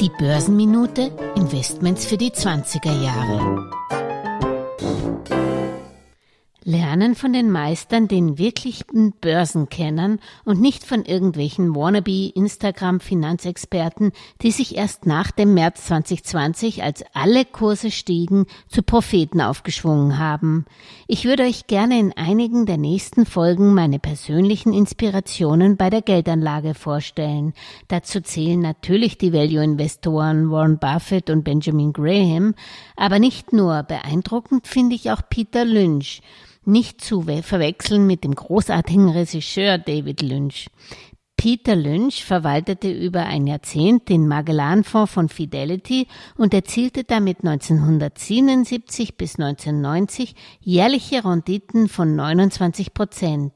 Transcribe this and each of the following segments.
Die Börsenminute Investments für die 20er Jahre. Lernen von den Meistern, den wirklichen Börsenkennern und nicht von irgendwelchen wannabe Instagram-Finanzexperten, die sich erst nach dem März 2020, als alle Kurse stiegen, zu Propheten aufgeschwungen haben. Ich würde euch gerne in einigen der nächsten Folgen meine persönlichen Inspirationen bei der Geldanlage vorstellen. Dazu zählen natürlich die Value-Investoren Warren Buffett und Benjamin Graham, aber nicht nur. Beeindruckend finde ich auch Peter Lynch nicht zu verwechseln mit dem großartigen Regisseur David Lynch. Peter Lynch verwaltete über ein Jahrzehnt den Magellan-Fonds von Fidelity und erzielte damit 1977 bis 1990 jährliche Renditen von 29 Prozent.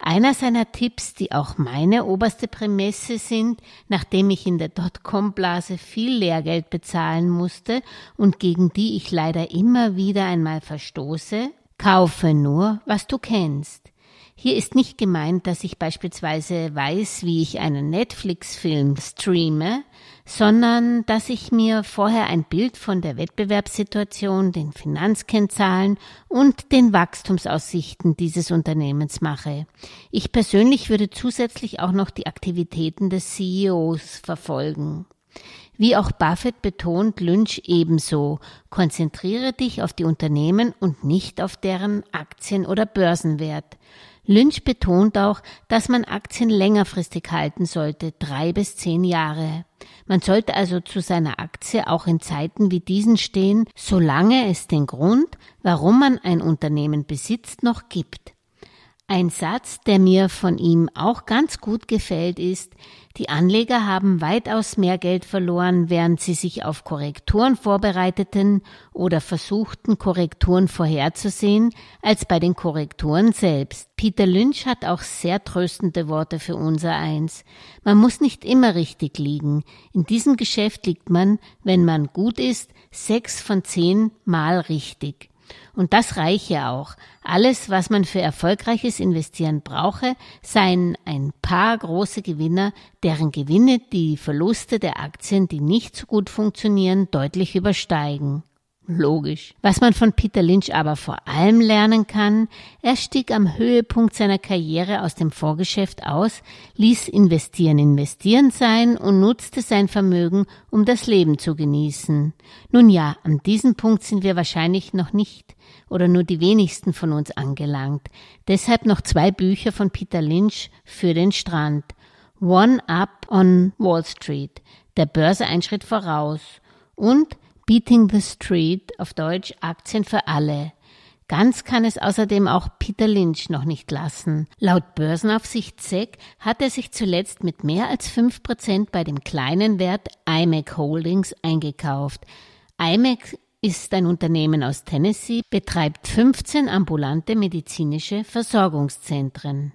Einer seiner Tipps, die auch meine oberste Prämisse sind, nachdem ich in der Dotcom-Blase viel Lehrgeld bezahlen musste und gegen die ich leider immer wieder einmal verstoße, Kaufe nur, was du kennst. Hier ist nicht gemeint, dass ich beispielsweise weiß, wie ich einen Netflix-Film streame, sondern dass ich mir vorher ein Bild von der Wettbewerbssituation, den Finanzkennzahlen und den Wachstumsaussichten dieses Unternehmens mache. Ich persönlich würde zusätzlich auch noch die Aktivitäten des CEOs verfolgen. Wie auch Buffett betont Lynch ebenso, konzentriere dich auf die Unternehmen und nicht auf deren Aktien- oder Börsenwert. Lynch betont auch, dass man Aktien längerfristig halten sollte, drei bis zehn Jahre. Man sollte also zu seiner Aktie auch in Zeiten wie diesen stehen, solange es den Grund, warum man ein Unternehmen besitzt, noch gibt. Ein Satz, der mir von ihm auch ganz gut gefällt, ist, die Anleger haben weitaus mehr Geld verloren, während sie sich auf Korrekturen vorbereiteten oder versuchten, Korrekturen vorherzusehen, als bei den Korrekturen selbst. Peter Lynch hat auch sehr tröstende Worte für unser Eins. Man muss nicht immer richtig liegen. In diesem Geschäft liegt man, wenn man gut ist, sechs von zehn Mal richtig. Und das reiche auch. Alles, was man für erfolgreiches Investieren brauche, seien ein paar große Gewinner, deren Gewinne die Verluste der Aktien, die nicht so gut funktionieren, deutlich übersteigen. Logisch. Was man von Peter Lynch aber vor allem lernen kann, er stieg am Höhepunkt seiner Karriere aus dem Vorgeschäft aus, ließ investieren investieren sein und nutzte sein Vermögen, um das Leben zu genießen. Nun ja, an diesem Punkt sind wir wahrscheinlich noch nicht oder nur die wenigsten von uns angelangt. Deshalb noch zwei Bücher von Peter Lynch für den Strand. One Up on Wall Street, der Börse ein Schritt voraus und Beating the Street, auf Deutsch Aktien für alle. Ganz kann es außerdem auch Peter Lynch noch nicht lassen. Laut Börsenaufsicht SEC hat er sich zuletzt mit mehr als fünf Prozent bei dem kleinen Wert IMAC Holdings eingekauft. IMAC ist ein Unternehmen aus Tennessee, betreibt 15 ambulante medizinische Versorgungszentren.